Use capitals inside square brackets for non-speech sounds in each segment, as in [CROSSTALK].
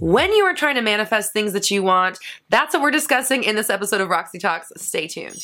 when you are trying to manifest things that you want. That's what we're discussing in this episode of Roxy Talks. Stay tuned.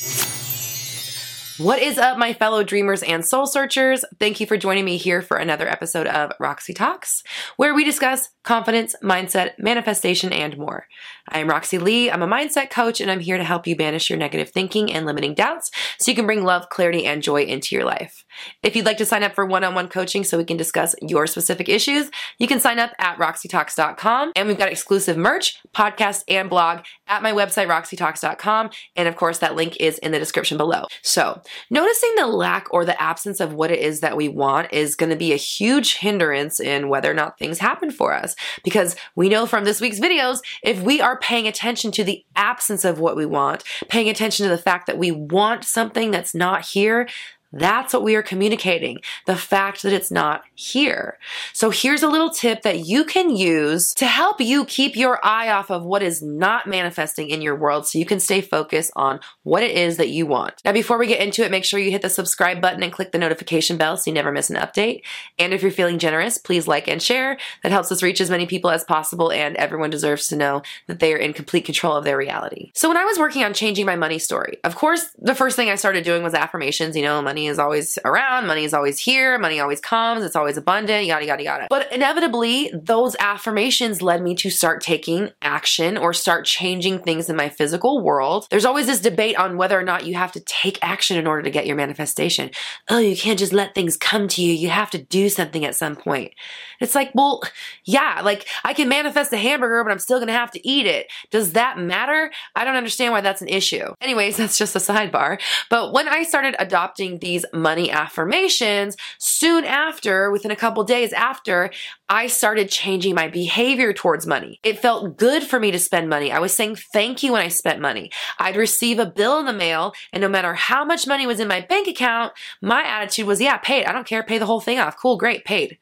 What is up, my fellow dreamers and soul searchers? Thank you for joining me here for another episode of Roxy Talks, where we discuss confidence, mindset, manifestation, and more. I am Roxy Lee. I'm a mindset coach, and I'm here to help you banish your negative thinking and limiting doubts so you can bring love, clarity, and joy into your life. If you'd like to sign up for one on one coaching so we can discuss your specific issues, you can sign up at roxytalks.com. And we've got exclusive merch, podcast, and blog at my website, roxytalks.com. And of course, that link is in the description below. So, noticing the lack or the absence of what it is that we want is going to be a huge hindrance in whether or not things happen for us. Because we know from this week's videos, if we are paying attention to the absence of what we want, paying attention to the fact that we want something that's not here, that's what we are communicating. The fact that it's not here. So here's a little tip that you can use to help you keep your eye off of what is not manifesting in your world so you can stay focused on what it is that you want. Now, before we get into it, make sure you hit the subscribe button and click the notification bell so you never miss an update. And if you're feeling generous, please like and share. That helps us reach as many people as possible and everyone deserves to know that they are in complete control of their reality. So when I was working on changing my money story, of course, the first thing I started doing was affirmations, you know, money is always around, money is always here, money always comes, it's always abundant, yada, yada, yada. But inevitably, those affirmations led me to start taking action or start changing things in my physical world. There's always this debate on whether or not you have to take action in order to get your manifestation. Oh, you can't just let things come to you. You have to do something at some point. It's like, well, yeah, like I can manifest a hamburger, but I'm still gonna have to eat it. Does that matter? I don't understand why that's an issue. Anyways, [LAUGHS] that's just a sidebar. But when I started adopting these money affirmations, soon after, within a couple days after, I started changing my behavior towards money. It felt good for me to spend money. I was saying thank you when I spent money. I'd receive a bill in the mail, and no matter how much money was in my bank account, my attitude was, yeah, pay it. I don't care. Pay the whole thing off. Cool, great, paid.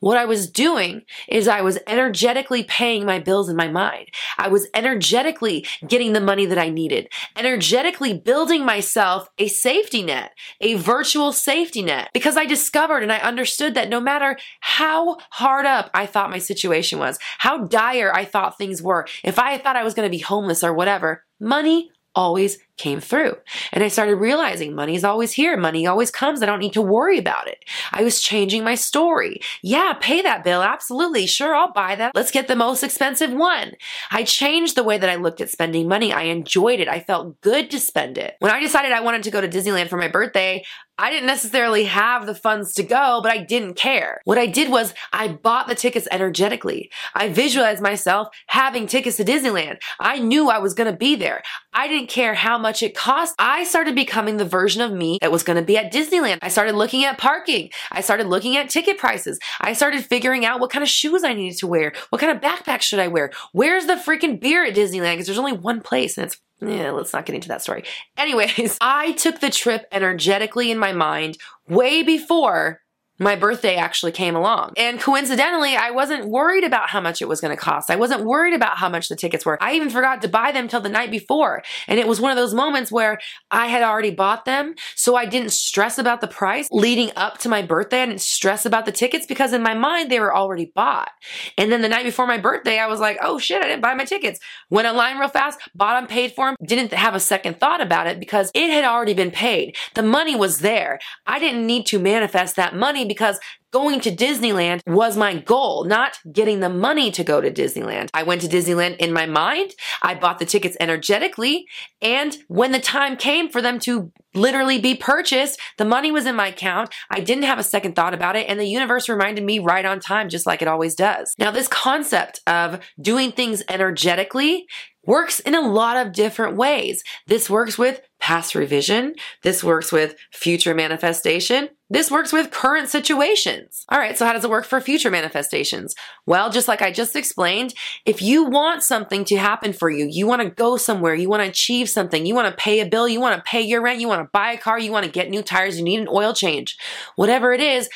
What I was doing is I was energetically paying my bills in my mind. I was energetically getting the money that I needed, energetically building myself a safety net, a virtual safety net, because I discovered and I understood that no matter how hard up I thought my situation was, how dire I thought things were, if I thought I was going to be homeless or whatever, money always came through. And I started realizing money's always here. Money always comes. I don't need to worry about it. I was changing my story. Yeah, pay that bill. Absolutely. Sure, I'll buy that. Let's get the most expensive one. I changed the way that I looked at spending money. I enjoyed it. I felt good to spend it. When I decided I wanted to go to Disneyland for my birthday, I didn't necessarily have the funds to go, but I didn't care. What I did was I bought the tickets energetically. I visualized myself having tickets to Disneyland. I knew I was going to be there. I didn't care how much it cost. I started becoming the version of me that was going to be at Disneyland. I started looking at parking. I started looking at ticket prices. I started figuring out what kind of shoes I needed to wear. What kind of backpack should I wear? Where's the freaking beer at Disneyland? Because there's only one place and it's yeah, let's not get into that story. Anyways, [LAUGHS] I took the trip energetically in my mind way before my birthday actually came along. And coincidentally, I wasn't worried about how much it was going to cost. I wasn't worried about how much the tickets were. I even forgot to buy them till the night before. And it was one of those moments where I had already bought them. So I didn't stress about the price leading up to my birthday. I didn't stress about the tickets because in my mind, they were already bought. And then the night before my birthday, I was like, oh shit, I didn't buy my tickets. Went online real fast, bought them, paid for them, didn't have a second thought about it because it had already been paid. The money was there. I didn't need to manifest that money because going to Disneyland was my goal, not getting the money to go to Disneyland. I went to Disneyland in my mind. I bought the tickets energetically. And when the time came for them to literally be purchased, the money was in my account. I didn't have a second thought about it. And the universe reminded me right on time, just like it always does. Now, this concept of doing things energetically works in a lot of different ways. This works with past revision. This works with future manifestation. This works with current situations. All right, so how does it work for future manifestations? Well, just like I just explained, if you want something to happen for you, you want to go somewhere, you want to achieve something, you want to pay a bill, you want to pay your rent, you want to buy a car, you want to get new tires, you need an oil change, whatever it is,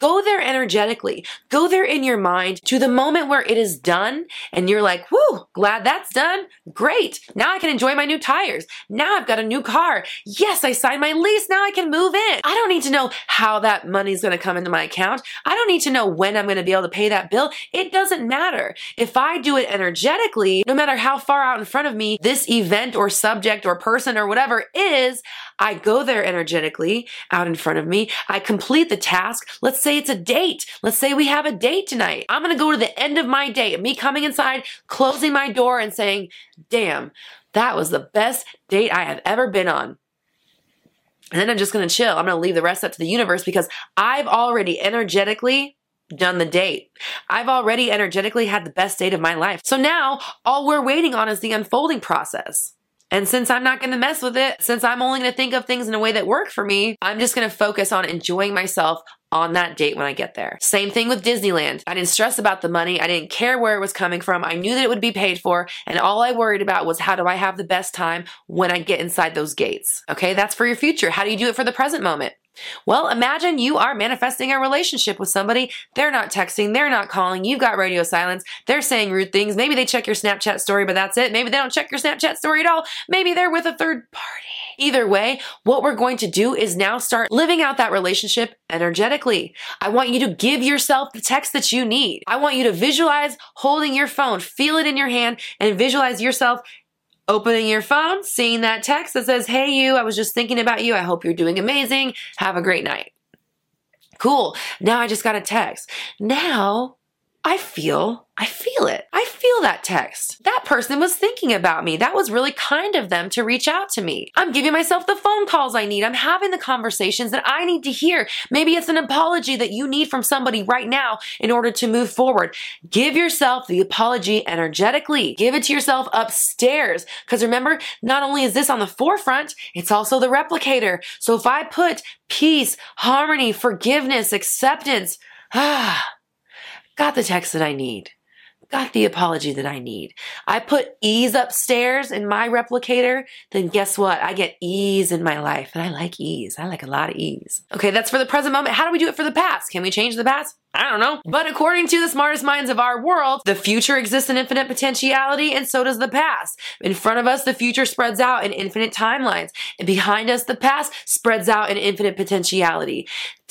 Go there energetically. Go there in your mind to the moment where it is done and you're like, whoo, glad that's done. Great. Now I can enjoy my new tires. Now I've got a new car. Yes, I signed my lease. Now I can move in. I don't need to know how that money's going to come into my account. I don't need to know when I'm going to be able to pay that bill. It doesn't matter. If I do it energetically, no matter how far out in front of me this event or subject or person or whatever is, I go there energetically out in front of me. I complete the task. Let's say it's a date. Let's say we have a date tonight. I'm going to go to the end of my day, me coming inside, closing my door and saying, damn, that was the best date I have ever been on. And then I'm just going to chill. I'm going to leave the rest up to the universe because I've already energetically done the date. I've already energetically had the best date of my life. So now all we're waiting on is the unfolding process. And since I'm not going to mess with it, since I'm only going to think of things in a way that work for me, I'm just going to focus on enjoying myself on that date when I get there. Same thing with Disneyland. I didn't stress about the money. I didn't care where it was coming from. I knew that it would be paid for. And all I worried about was how do I have the best time when I get inside those gates? Okay. That's for your future. How do you do it for the present moment? Well, imagine you are manifesting a relationship with somebody. They're not texting, they're not calling, you've got radio silence, they're saying rude things. Maybe they check your Snapchat story, but that's it. Maybe they don't check your Snapchat story at all. Maybe they're with a third party. Either way, what we're going to do is now start living out that relationship energetically. I want you to give yourself the text that you need. I want you to visualize holding your phone, feel it in your hand, and visualize yourself opening your phone, seeing that text that says, Hey, you, I was just thinking about you. I hope you're doing amazing. Have a great night. Cool. Now I just got a text. Now I feel, I feel it. I feel that text. That person was thinking about me. That was really kind of them to reach out to me. I'm giving myself the phone calls I need. I'm having the conversations that I need to hear. Maybe it's an apology that you need from somebody right now in order to move forward. Give yourself the apology energetically. Give it to yourself upstairs. Because remember, not only is this on the forefront, it's also the replicator. So if I put peace, harmony, forgiveness, acceptance, [SIGHS] ah, got the text that I need, got the apology that I need. I put ease upstairs in my replicator, then guess what? I get ease in my life. And I like ease. I like a lot of ease. Okay, that's for the present moment. How do we do it for the past? Can we change the past? I don't know. But according to the smartest minds of our world, the future exists in infinite potentiality and so does the past. In front of us, the future spreads out in infinite timelines. And behind us, the past spreads out in infinite potentiality.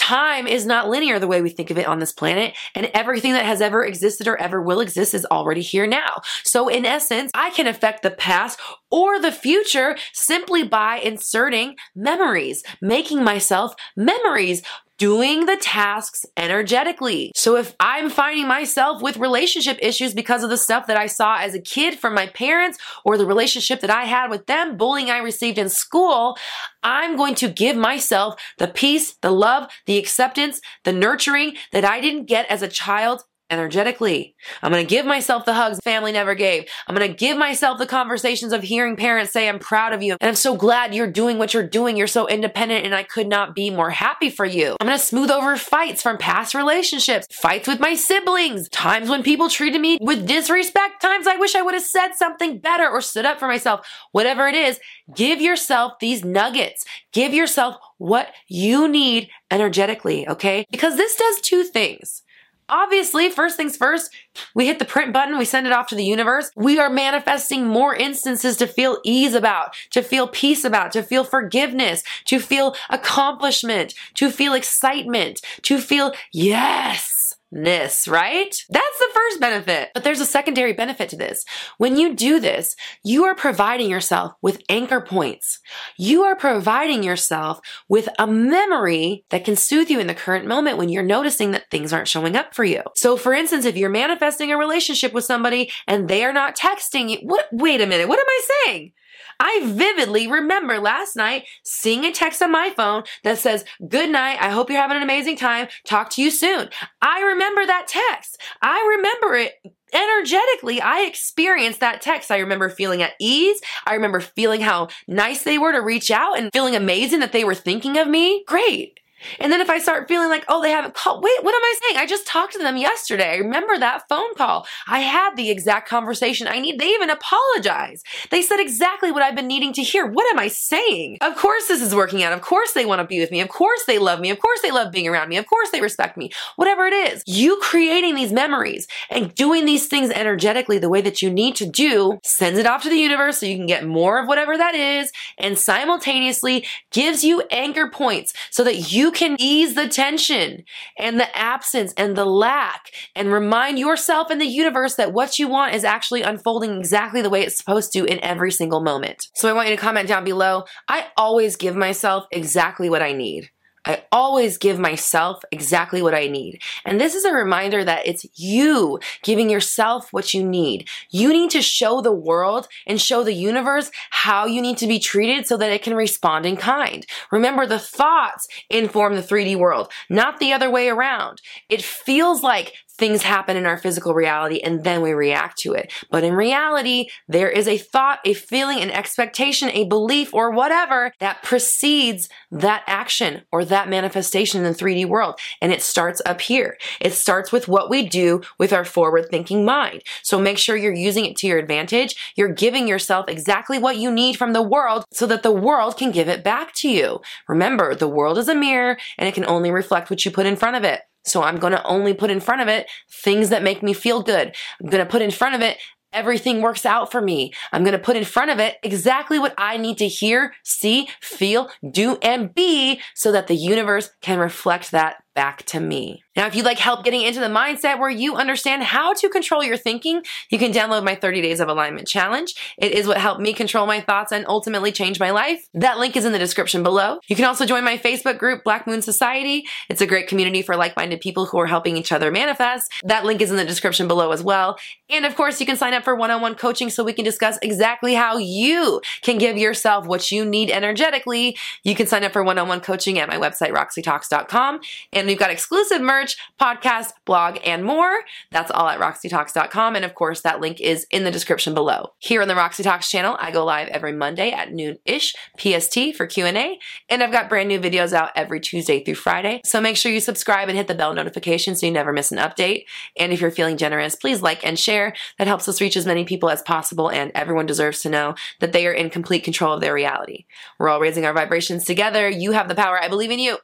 Time is not linear the way we think of it on this planet, and everything that has ever existed or ever will exist is already here now. So, in essence, I can affect the past or the future simply by inserting memories, making myself memories doing the tasks energetically. So if I'm finding myself with relationship issues because of the stuff that I saw as a kid from my parents or the relationship that I had with them, bullying I received in school, I'm going to give myself the peace, the love, the acceptance, the nurturing that I didn't get as a child energetically. I'm going to give myself the hugs family never gave. I'm going to give myself the conversations of hearing parents say, I'm proud of you. And I'm so glad you're doing what you're doing. You're so independent and I could not be more happy for you. I'm going to smooth over fights from past relationships, fights with my siblings, times when people treated me with disrespect, times I wish I would have said something better or stood up for myself. Whatever it is, give yourself these nuggets. Give yourself what you need energetically, okay? Because this does two things. Obviously, first things first, we hit the print button, we send it off to the universe. We are manifesting more instances to feel ease about, to feel peace about, to feel forgiveness, to feel accomplishment, to feel excitement, to feel yes ness, right? That's the first benefit. But there's a secondary benefit to this. When you do this, you are providing yourself with anchor points. You are providing yourself with a memory that can soothe you in the current moment when you're noticing that things aren't showing up for you. So for instance, if you're manifesting a relationship with somebody and they are not texting you, what, wait a minute, what am I saying? I vividly remember last night seeing a text on my phone that says, Good night. I hope you're having an amazing time. Talk to you soon. I remember that text. I remember it energetically, I experienced that text. I remember feeling at ease. I remember feeling how nice they were to reach out and feeling amazing that they were thinking of me. Great. And then if I start feeling like, oh, they haven't called, wait, what am I saying? I just talked to them yesterday. I remember that phone call. I had the exact conversation I need. They even apologized. They said exactly what I've been needing to hear. What am I saying? Of course this is working out. Of course they want to be with me. Of course they love me. Of course they love being around me. Of course they respect me. Whatever it is, you creating these memories and doing these things energetically the way that you need to do sends it off to the universe so you can get more of whatever that is and simultaneously gives you anchor points so that you can ease the tension and the absence and the lack and remind yourself and the universe that what you want is actually unfolding exactly the way it's supposed to in every single moment. So I want you to comment down below. I always give myself exactly what I need. I always give myself exactly what I need. And this is a reminder that it's you giving yourself what you need. You need to show the world and show the universe how you need to be treated so that it can respond in kind. Remember, the thoughts inform the 3D world, not the other way around. It feels like things happen in our physical reality and then we react to it. But in reality, there is a thought, a feeling, an expectation, a belief, or whatever that precedes that action or that manifestation in the 3D world. And it starts up here. It starts with what we do with our forward thinking mind. So make sure you're using it to your advantage. You're giving yourself exactly what you need from the world so that the world can give it back to you. Remember, the world is a mirror and it can only reflect what you put in front of it. So I'm going to only put in front of it things that make me feel good. I'm going to put in front of it everything works out for me. I'm going to put in front of it exactly what I need to hear, see, feel, do, and be so that the universe can reflect that back to me. Now, if you'd like help getting into the mindset where you understand how to control your thinking, you can download my 30 Days of Alignment Challenge. It is what helped me control my thoughts and ultimately change my life. That link is in the description below. You can also join my Facebook group, Black Moon Society. It's a great community for like minded people who are helping each other manifest. That link is in the description below as well. And of course, you can sign up for one on one coaching so we can discuss exactly how you can give yourself what you need energetically. You can sign up for one on one coaching at my website, roxytalks.com. And and we've got exclusive merch, podcast, blog, and more. That's all at roxytalks.com. And of course, that link is in the description below. Here on the Roxy Talks channel, I go live every Monday at noon-ish PST for Q&A. And I've got brand new videos out every Tuesday through Friday. So make sure you subscribe and hit the bell notification so you never miss an update. And if you're feeling generous, please like and share. That helps us reach as many people as possible. And everyone deserves to know that they are in complete control of their reality. We're all raising our vibrations together. You have the power. I believe in you.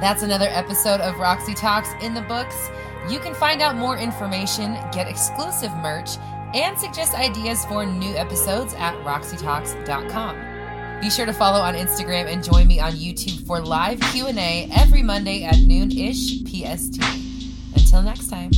That's another episode of Roxy Talks in the books. You can find out more information, get exclusive merch, and suggest ideas for new episodes at roxytalks.com. Be sure to follow on Instagram and join me on YouTube for live Q&A every Monday at noon-ish PST. Until next time.